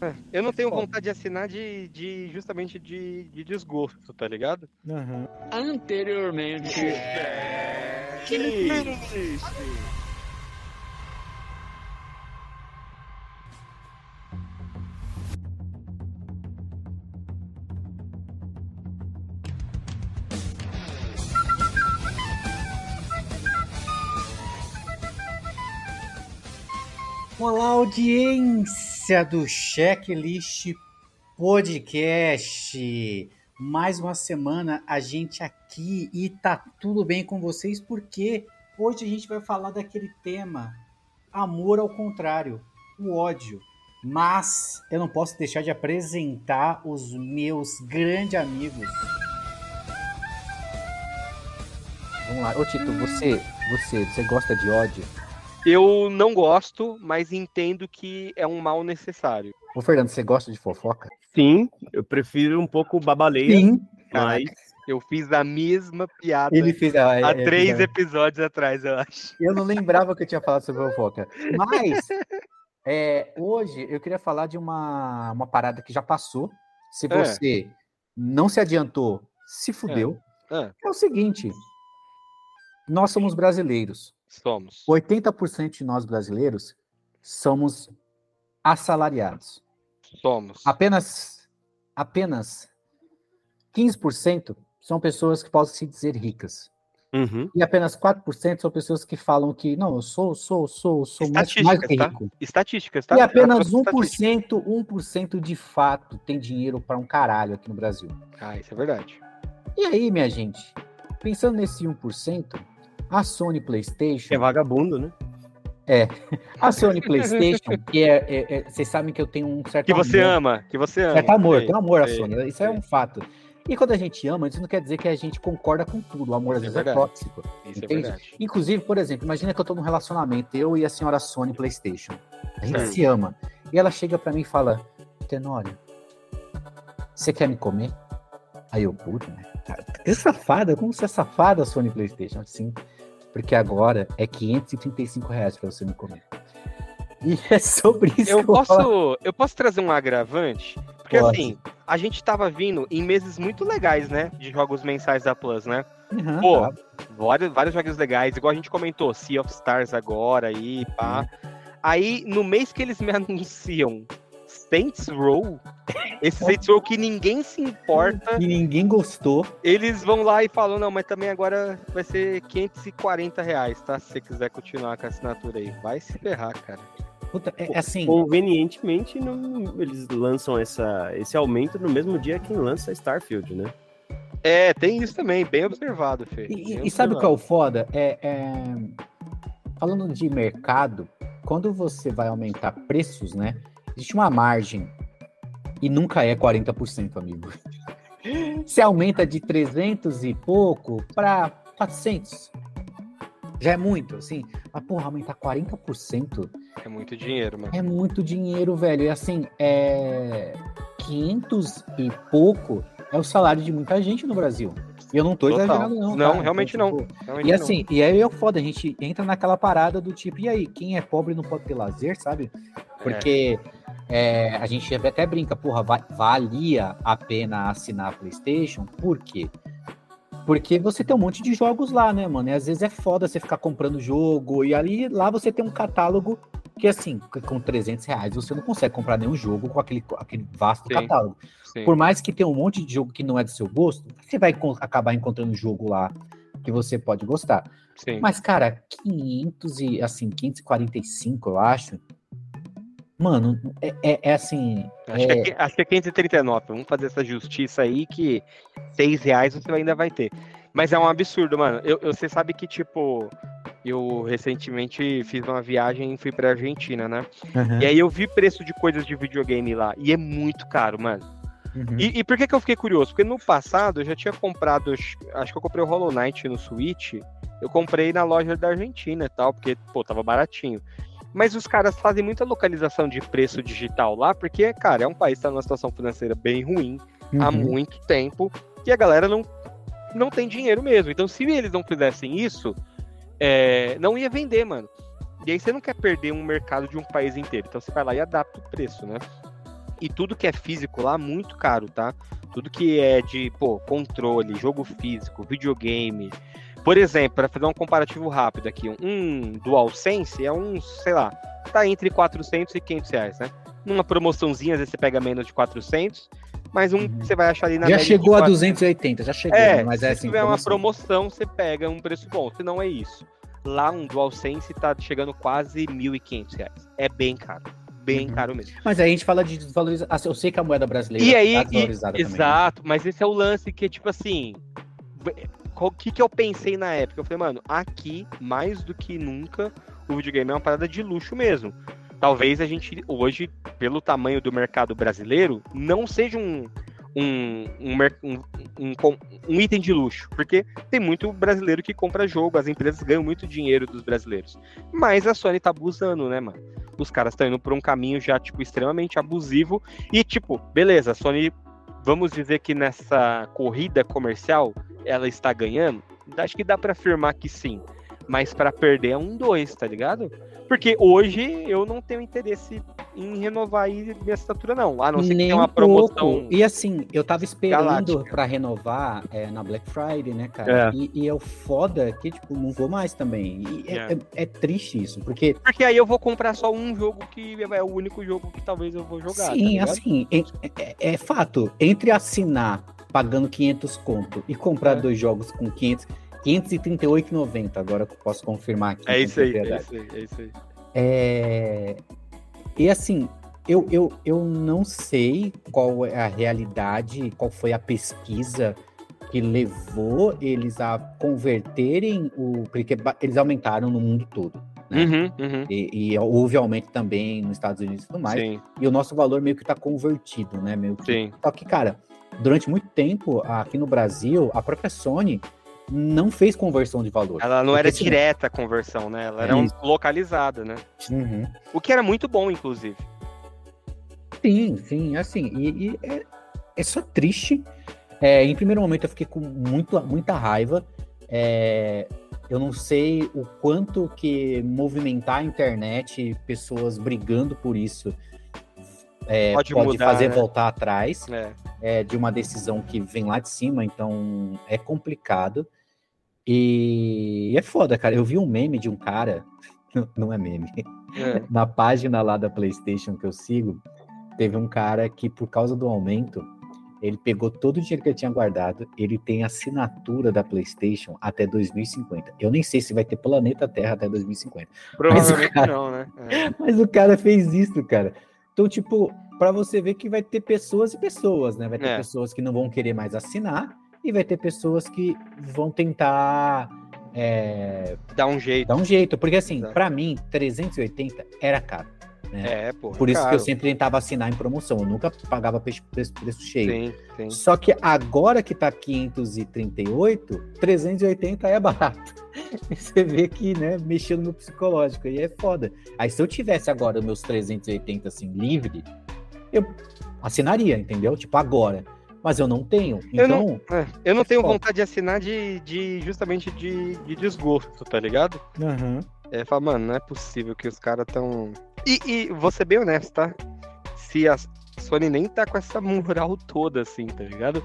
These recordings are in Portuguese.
É, eu não tenho vontade de assinar de, de justamente de, de desgosto, tá ligado? Uhum. Anteriormente. Que Olá, audiência do Checklist Podcast. Mais uma semana a gente aqui e tá tudo bem com vocês porque hoje a gente vai falar daquele tema amor ao contrário, o ódio. Mas eu não posso deixar de apresentar os meus grandes amigos. Vamos lá. Ô Tito, você, você, você gosta de ódio? Eu não gosto, mas entendo que é um mal necessário. Ô Fernando, você gosta de fofoca? Sim, eu prefiro um pouco babaleia, Sim, mas Eu fiz a mesma piada ele fez. ah, há é- é três verdade. episódios atrás, eu acho. Eu não lembrava que eu tinha falado sobre fofoca. Mas é, hoje eu queria falar de uma, uma parada que já passou. Se É. você não se adiantou, se fudeu. É. É o seguinte: nós somos brasileiros. Somos. 80% de nós brasileiros somos assalariados. Somos. Apenas, apenas 15% são pessoas que podem se dizer ricas. Uhum. E apenas 4% são pessoas que falam que, não, eu sou, sou, sou, sou mais, mais tá? rico. Estatísticas, tá? E apenas trouxe estatística. 1%, 1% de fato tem dinheiro para um caralho aqui no Brasil. Ah, isso é verdade. E aí, minha gente, pensando nesse 1%, a Sony PlayStation É vagabundo, né? A Sony PlayStation, que é, é- é- Vocês sabem que eu tenho um certo Que você amor, ama, que você ama. certo amor, tem amor à Sony, isso é um fato. E quando a gente ama, isso não quer dizer que a gente concorda com tudo. O amor às É vezes é tóxico. Isso é Entende? verdade. Inclusive, por exemplo, imagina que eu tô num relacionamento, eu e a senhora Sony PlayStation. A gente se ama. E ela chega pra mim e fala: Tenório, você quer me comer? Aí eu, puto, né? Que safada, como você é safada, Sony PlayStation? Assim, porque agora é 535 reais pra você me comer. E é sobre isso Eu que eu falar. posso, eu posso trazer um agravante? Porque Pode. assim, a gente tava vindo em meses muito legais, né? De jogos mensais da Plus, né? Uhum, Pô, tá. vários, vários jogos legais, igual a gente comentou, Sea of Stars agora aí, pá. Aí, no mês que eles me anunciam Saints Row, esse Saints Row que ninguém se importa, E ninguém gostou. eles vão lá e falam, não, mas também agora vai ser 540 reais, tá? Se você quiser continuar com a assinatura aí. Vai se ferrar, cara. Puta, é, é assim. Convenientemente, não, eles lançam essa, esse aumento no mesmo dia que lança Starfield, né? É, tem isso também, bem observado, Fê. E, e- e sabe qual é observado. o foda? É, é, Falando de mercado, quando você vai aumentar preços, né? Existe uma margem. E nunca é 40%, amigo. Você aumenta de 300 e pouco para 400. Já é muito, assim. Mas, porra, aumentar 40% É muito dinheiro, mano. é muito dinheiro, velho. E assim, é. 500 e pouco é o salário de muita gente no Brasil. E eu não tô Total. exagerando, não. Não, tá? realmente Então, não. tipo, Realmente e não. assim, e aí é o foda, a gente entra naquela parada do tipo, e aí, quem é pobre não pode ter lazer, sabe? Porque é, a gente até brinca, porra, va- valia a pena assinar a PlayStation, por quê? Porque você tem um monte de jogos lá, né, mano? E às vezes é foda você ficar comprando jogo, e ali lá você tem um catálogo que, assim, com 300 reais você não consegue comprar nenhum jogo com aquele, aquele vasto Sim. catálogo. Sim. Por mais que tenha um monte de jogo que não é do seu gosto, você vai acabar encontrando um jogo lá que você pode gostar. Sim. Mas, cara, 500 e, assim, 545, eu acho. Mano, é, é- é assim. Acho, que é, qui- acho que é 539. Vamos fazer essa justiça aí que 6 reais você ainda vai ter. Mas é um absurdo, mano. Eu, eu- você sabe que, tipo, eu recentemente fiz uma viagem e fui pra Argentina, né? Uhum, E aí eu vi preço de coisas de videogame lá. E é muito caro, mano. uhum. E, e por que, que eu fiquei curioso? Porque no passado eu já tinha comprado, acho que eu comprei o Hollow Knight no Switch. Eu comprei na loja da Argentina e tal, porque, pô, tava baratinho. Mas os caras fazem muita localização de preço digital lá, porque, cara, é um país que tá numa situação financeira bem ruim há Uhum. muito tempo e a galera não, não tem dinheiro mesmo. Então, se eles não fizessem isso, é, não ia vender, mano. E aí você não quer perder um mercado de um país inteiro. Então você vai lá e adapta o preço, né? e tudo que é físico lá, muito caro, tá? Tudo que é de, pô, controle, jogo físico, videogame. Por exemplo, para fazer um comparativo rápido aqui, um DualSense é um, sei lá, tá entre 400 e 500 reais, né? Numa promoçãozinha, às vezes você pega menos de 400, mas um Uhum. você vai achar ali na Já chegou a 400. 280, já chegou, É, né? mas se é assim. tiver uma promoção. você pega um preço bom, se não é isso. Lá um DualSense tá chegando quase 1.500 reais. É bem caro, bem Uhum. caro mesmo. Mas aí a gente fala de desvalorização. Eu sei que a moeda brasileira E aí, tá e- desvalorizada também. né? exato, mas esse é o lance que, tipo assim, o que que eu pensei na época? Eu falei, mano, aqui, mais do que nunca, o videogame é uma parada de luxo mesmo. Talvez a gente, hoje, pelo tamanho do mercado brasileiro, não seja um, um, um, um, um item de luxo, porque tem muito brasileiro que compra jogo, as empresas ganham muito dinheiro dos brasileiros. Mas a Sony tá abusando, né, mano? Os caras estão indo por um caminho já, tipo, extremamente abusivo. E, tipo, beleza, a Sony, vamos dizer que nessa corrida comercial ela está ganhando. Acho que dá pra afirmar que sim. Mas pra perder é um dois, tá ligado? Porque hoje eu não tenho interesse em renovar aí minha assinatura, não. A não ser que Nem tenha uma um pouco. promoção. E assim, eu tava esperando pra renovar é, na Black Friday, né, cara? E, e é o foda que, tipo, não vou mais também. E é, É. é- é triste isso, porque, Porque aí eu vou comprar só um jogo que é o único jogo que talvez eu vou jogar. tá sim, ligado? assim, é, é- é fato. Entre assinar pagando 500 conto e comprar É. dois jogos com 500, 538,90, agora que eu posso confirmar aqui. É isso aí, é isso aí, é isso aí. É... E assim, eu, eu, eu não sei qual é a realidade, qual foi a pesquisa que levou eles a converterem o. Porque eles aumentaram no mundo todo. né? Uhum, uhum. E, e houve aumento também nos Estados Unidos e tudo mais. Sim, E o nosso valor meio que tá convertido, né? Meio que sim. só que, cara, durante muito tempo, aqui no Brasil, a própria Sony não fez conversão de valor. Ela não era assim- direta a conversão, né? Ela É era um- isso. localizada, né? Uhum. O que era muito bom, inclusive. Sim, sim, assim, e, e é, é só triste. É, em primeiro momento eu fiquei com muito, muita raiva. É, eu não sei o quanto que movimentar a internet, pessoas brigando por isso, é, Pode pode, mudar, fazer né? voltar atrás. É. é, de uma decisão que vem lá de cima, então é complicado. E é foda, cara. Eu vi um meme de um cara, não é meme, É. na página lá da PlayStation que eu sigo, teve um cara que, por causa do aumento, ele pegou todo o dinheiro que ele tinha guardado, ele tem assinatura da PlayStation até 2050. Eu nem sei se vai ter planeta Terra até 2050. Provavelmente cara- não, né? É. Mas o cara fez isso, cara. Então, tipo, pra você ver que vai ter pessoas e pessoas, né? Vai ter É. pessoas que não vão querer mais assinar e vai ter pessoas que vão tentar é, Dá um jeito. dar um jeito. Porque, assim, pra mim, 380 era caro. Né? É, pô. Por isso que caro. eu sempre tentava assinar em promoção. Eu nunca pagava preço, preço, cheio. Sim, sim. Só que agora que tá 538, 380 é barato. Você vê que, né, mexeu no meu psicológico. E é foda. Aí se eu tivesse agora os meus 380 assim, livre, eu assinaria, entendeu? Tipo, agora. Mas eu não tenho. Eu Então, É, eu não É tenho foda. vontade de assinar de, de justamente de, de desgosto, tá ligado? aham. É, fala, mano, não é possível que os caras tão. E, e vou ser bem honesto, tá? Se a Sony nem tá com essa moral toda assim, tá ligado?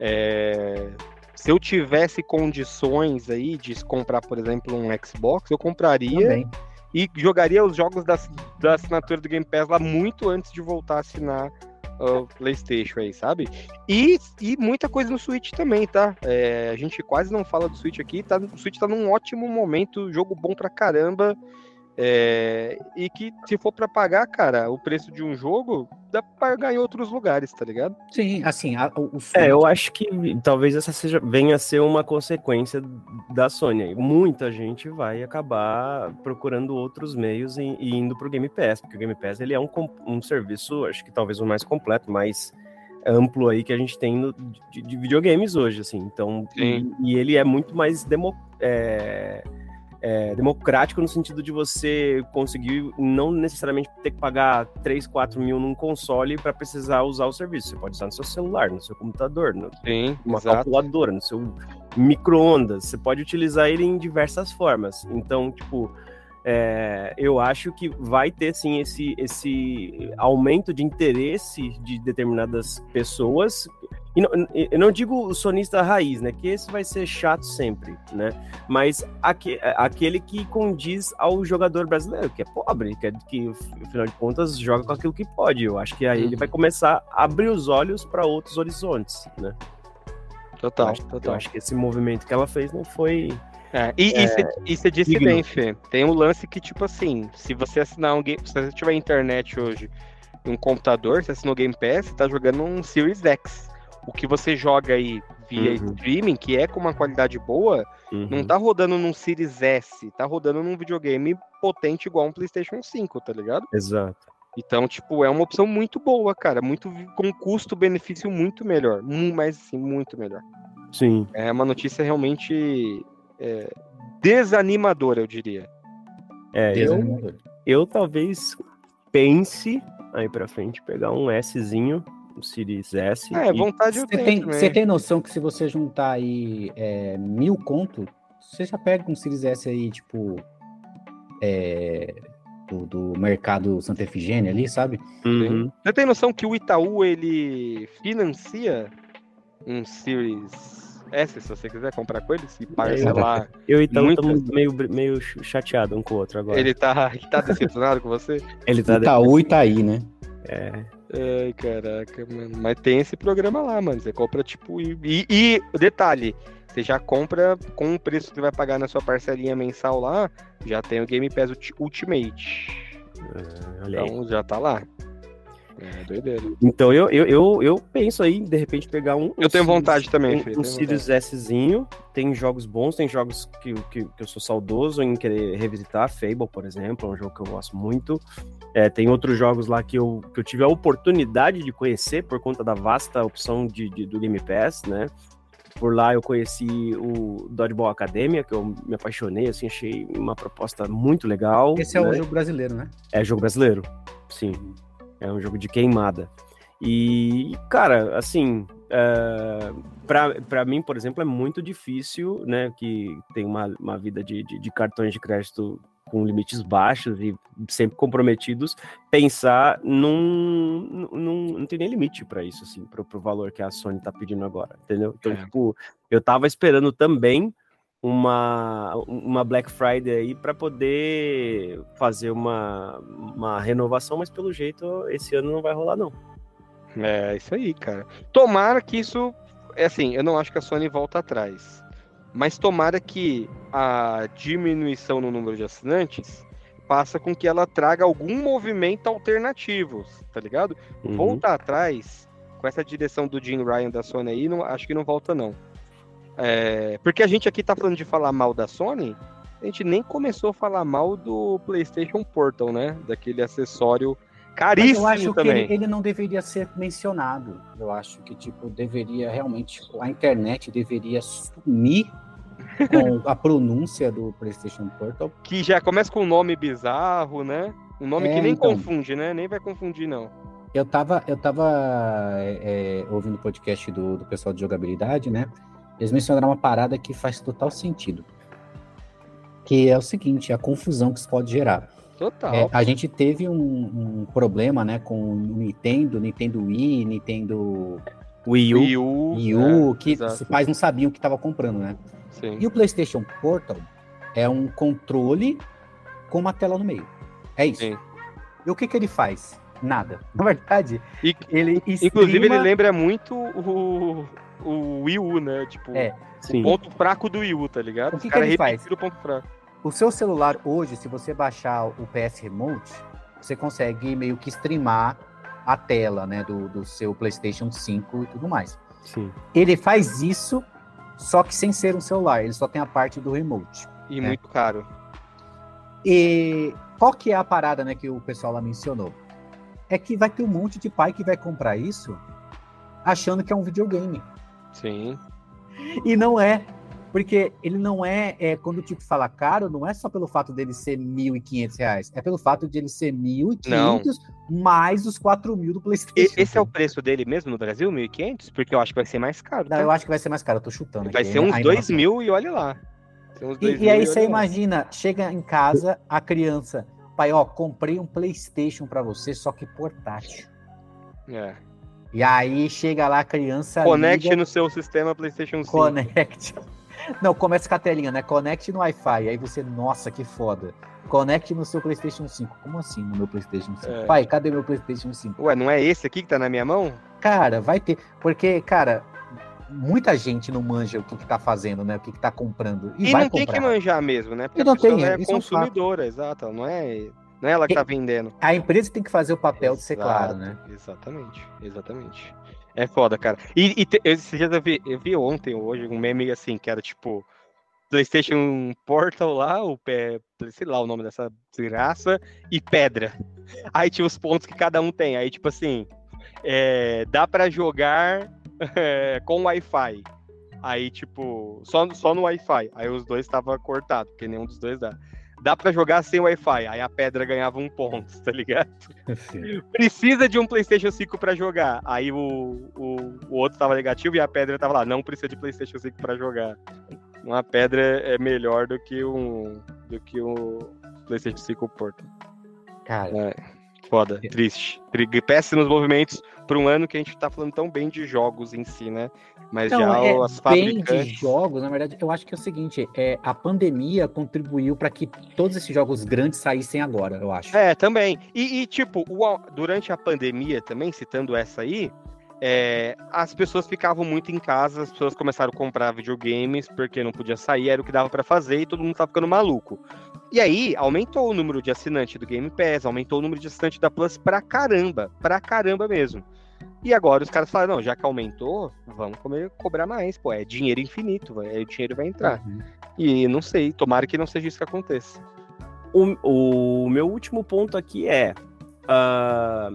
É, Se eu tivesse condições aí de comprar, por exemplo, um Xbox, eu compraria também. E jogaria os jogos da, da assinatura do Game Pass lá muito antes de voltar a assinar o PlayStation aí, sabe? E, e muita coisa no Switch também, tá? É, a gente quase não fala do Switch aqui, tá, o Switch tá num ótimo momento, jogo bom pra caramba. É, e que se for pra pagar, cara, o preço de um jogo, dá pra pagar em outros lugares, tá ligado? Sim, assim, a- o, o É, eu acho que talvez essa seja, venha a ser uma consequência da Sony. Muita gente vai acabar procurando outros meios e, e indo pro Game Pass, porque o Game Pass ele é um, um serviço, acho que talvez o mais completo, mais amplo aí que a gente tem no- de, de videogames hoje, assim. Então, e, Sim. e ele é muito mais demo, é, é, democrático no sentido de você conseguir não necessariamente ter que pagar 3, 4 mil num console para precisar usar o serviço. Você pode usar no seu celular, no seu computador, no, Sim, uma exato. calculadora, no seu micro-ondas. Você pode utilizar ele em diversas formas. Então, tipo, é, eu acho que vai ter sim esse, esse aumento de interesse de determinadas pessoas. E não, eu não digo o sonista raiz, né? Que esse vai ser chato sempre, né? Mas aque, aquele que condiz ao jogador brasileiro, que é pobre, que, é, que afinal de contas joga com aquilo que pode. Eu acho que aí ele vai começar a abrir os olhos para outros horizontes, né? Total, eu acho, total. Eu acho que esse movimento que ela fez não foi É, e, cê- e você disse bem, Fê. Tem um lance que, tipo assim, se você assinar um game. Se você tiver internet hoje e um computador, você assinou Game Pass, você tá jogando um Series X. O que você joga aí via Uhum. streaming, que é com uma qualidade boa, Uhum. não tá rodando num Series S, tá rodando num videogame potente igual um PlayStation 5, tá ligado? Exato. Então, tipo, é uma opção muito boa, cara. Muito com custo-benefício muito melhor. Mas assim, muito melhor. Sim. É uma notícia realmente é, desanimadora, eu diria. É, eu, eu talvez pense aí pra frente pegar um Szinho, Series S. É, e- vontade eu Você tenho tem, você tem noção que se você juntar aí é, mil conto, você já pega um Series S aí, tipo, é, do, do mercado Santa Efigênia ali, sabe? Uhum. Você tem noção que o Itaú ele financia um Series S, se você quiser comprar com ele, se parcelar. Eu e Itaú Muito- estamos meio, meio chateado um com o outro agora. Ele, Ele tá, ele tá decepcionado com você? tá. Itaú e Itaí, né? É, Ai, caraca, mano. Mas tem esse programa lá, mano. Você compra, tipo. E, e, detalhe, você já compra com o preço que vai pagar na sua parcelinha mensal lá, já tem o Game Pass Ulti- Ultimate. é. Então já tá lá. É doideira. Então eu, eu, eu, eu penso aí, de repente, pegar um. Eu um tenho Series- vontade também, Um, um Sirius Szinho. Tem jogos bons, tem jogos que, que, que eu sou saudoso em querer revisitar. Fable, por exemplo, é um jogo que eu gosto muito. É, tem outros jogos lá que eu, que eu tive a oportunidade de conhecer por conta da vasta opção de, de- do Game Pass, né? Por lá eu conheci o Dodgeball Academia, que eu me apaixonei, assim, achei uma proposta muito legal. Esse é o né? jogo brasileiro, né? É jogo brasileiro, sim. É um jogo de queimada. E, cara, assim, é, pra, pra mim, por exemplo, é muito difícil, né, que tem uma, uma vida de, de, de cartões de crédito com limites baixos e sempre comprometidos, pensar num... num não tem nem limite para isso, assim, pro, pro valor que a Sony tá pedindo agora, entendeu? Então, É. tipo, eu tava esperando também uma, uma Black Friday aí para poder fazer uma, uma renovação, mas pelo jeito esse ano não vai rolar, não. É isso aí, cara. Tomara que isso. É assim, eu não acho que a Sony volta atrás. Mas tomara que a diminuição no número de assinantes passa com que ela traga algum movimento alternativo, tá ligado? Uhum. Voltar atrás, com essa direção do Jim Ryan da Sony aí, não, acho que não volta, não. É, porque a gente aqui tá falando de falar mal da Sony, a gente nem começou a falar mal do PlayStation Portal, né? Daquele acessório Mas caríssimo eu acho que também. ele, ele não deveria ser mencionado. Eu acho que, tipo, deveria realmente. A internet deveria sumir com a pronúncia do PlayStation Portal. Que já começa com um nome bizarro, né? Um nome É, que nem então. confunde, né? Nem vai confundir, não. Eu tava, eu tava é, é, ouvindo o podcast do, do pessoal de jogabilidade, né? Eles mencionaram uma parada que faz total sentido. Que é o seguinte, a confusão que isso pode gerar. Total. É, a gente teve um, um problema, né, com o Nintendo, Nintendo Wii, Nintendo Wii U. Wii U. Wii U, que exato. os pais não sabiam o que estava comprando, né? Sim. E o PlayStation Portal é um controle com uma tela no meio. É isso. Sim. E o que que ele faz? Nada. Na verdade, E- ele Inclusive, ele streama- lembra muito o, o Wii U, né? Tipo, É. Sim. ponto fraco do Wii U, tá ligado? O que Os que ele faz? o ponto fraco. O seu celular hoje, se você baixar o PS Remote, você consegue meio que streamar a tela, né, do, do seu PlayStation 5 e tudo mais. Sim. Ele faz isso, só que sem ser um celular, ele só tem a parte do remote. E É. muito caro. E qual que é a parada, né, que o pessoal lá mencionou? É que vai ter um monte de pai que vai comprar isso achando que é um videogame. Sim. E não é. Porque ele não é, é quando o tipo fala caro, não é só pelo fato dele ser 1.500 reais, é pelo fato de ele ser R$ 1.500 mais os 4 mil do PlayStation. esse é o preço dele mesmo no Brasil, 1.500? Porque eu acho que vai ser mais caro. Não, tá? eu acho que vai ser mais caro, eu tô chutando. Vai aqui, ser uns a 2 informação. mil e olha lá. E, 2 e aí você imagina, chega em casa, a criança, pai, ó, comprei um Playstation pra você, só que portátil. É. E aí chega lá a criança. Conecte liga, no seu sistema PlayStation 5. Connect. Não, começa com a telinha, né? Connect no Wi-Fi. Aí você, nossa, que foda. Connect no seu PlayStation 5. Como assim no meu PlayStation 5? É. Pai, cadê meu PlayStation 5? Ué, não é esse aqui que tá na minha mão? Cara, vai ter. Porque, cara, muita gente não manja o que, que tá fazendo, né? O que, que tá comprando. E, E, vai não tem comprar. que manjar mesmo, né? Porque E não tem, é isso é um fato. consumidora, exato. Não é, não é ela que tá vendendo. A empresa tem que fazer o papel de ser Exato, claro, né? Exatamente, exatamente. É foda, cara. E, e te, eu vi, eu vi ontem, hoje, um meme assim, que era tipo PlayStation Portal lá, o pé, sei lá o nome dessa desgraça, e pedra. Aí tinha os pontos que cada um tem. Aí, tipo assim, é, dá pra jogar é, com Wi-Fi. Aí, tipo, só, só no Wi-Fi. Aí os dois estavam cortados, porque nenhum dos dois dá. Dá pra jogar sem Wi-Fi. Aí a pedra ganhava um ponto, tá ligado? precisa de um PlayStation 5 pra jogar. Aí o, o, o outro tava negativo e a pedra tava lá, não precisa de PlayStation 5 pra jogar. Uma pedra é melhor do que um do que o PlayStation 5 Porto. Cara, É, foda, triste. Tri- Péssimos movimentos pra um ano que a gente tá falando tão bem de jogos em si, né? Mas Então, já é, as bem de fabricantes jogos, na verdade, eu acho que é o seguinte, é, a pandemia contribuiu para que todos esses jogos grandes saíssem agora, eu acho. É, também. E, e, tipo, o- durante a pandemia também, citando essa aí, é, as pessoas ficavam muito em casa, as pessoas começaram a comprar videogames porque não podia sair, era o que dava pra fazer e todo mundo tava ficando maluco. E aí, aumentou o número de assinantes do Game Pass, aumentou o número de assinantes da Plus pra caramba, pra caramba mesmo. E agora os caras falaram, não, já que aumentou, vamos comer, cobrar mais, pô, é dinheiro infinito, aí o dinheiro vai entrar. Uhum. E não sei, tomara que não seja isso que aconteça. O, o meu último ponto aqui é ah,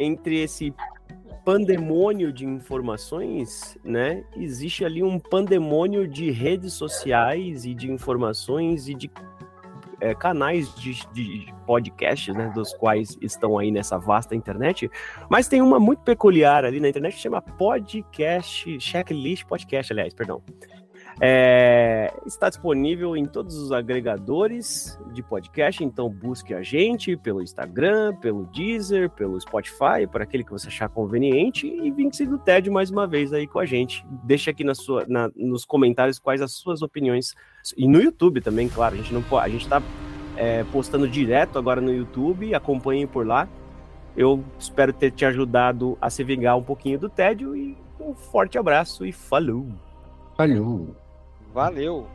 entre esse pandemônio de informações, né? Existe ali um pandemônio de redes sociais e de informações e de é, canais de, de podcasts, né? Dos quais estão aí nessa vasta internet. Mas tem uma muito peculiar ali na internet que chama podcast, checklist podcast, aliás, perdão. É, está disponível em todos os agregadores de podcast, então busque a gente pelo Instagram, pelo Deezer, pelo Spotify, por aquele que você achar conveniente e vinque-se do TED mais uma vez aí com a gente. Deixa aqui na sua, na- nos comentários quais as suas opiniões e no YouTube também, claro. A gente não a gente está postando direto agora no YouTube, acompanhem por lá. Eu espero ter te ajudado a se vingar um pouquinho do tédio e um forte abraço e falou! Falhou. Valeu!